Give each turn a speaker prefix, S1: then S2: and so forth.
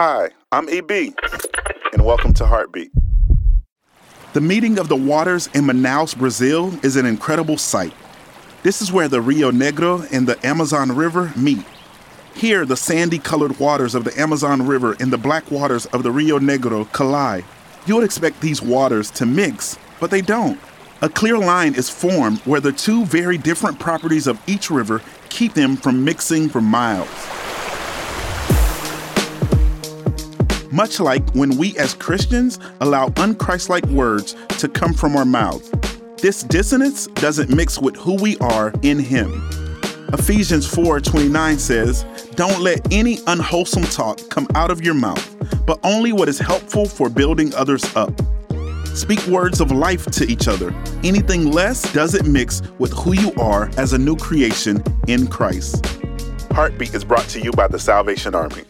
S1: Hi, I'm EB, and welcome to Heartbeat. The meeting of the waters in Manaus, Brazil is an incredible sight. This is where the Rio Negro and the Amazon River meet. Here, the sandy colored waters of the Amazon River and the black waters of the Rio Negro collide. You would expect these waters to mix, but they don't. A clear line is formed where the two very different properties of each river keep them from mixing for miles. Much like when we as Christians allow unchristlike words to come from our mouths. This dissonance doesn't mix with who we are in Him. Ephesians 4:29 says, "Don't let any unwholesome talk come out of your mouth, but only what is helpful for building others up." Speak words of life to each other. Anything less doesn't mix with who you are as a new creation in Christ. Heartbeat is brought to you by the Salvation Army.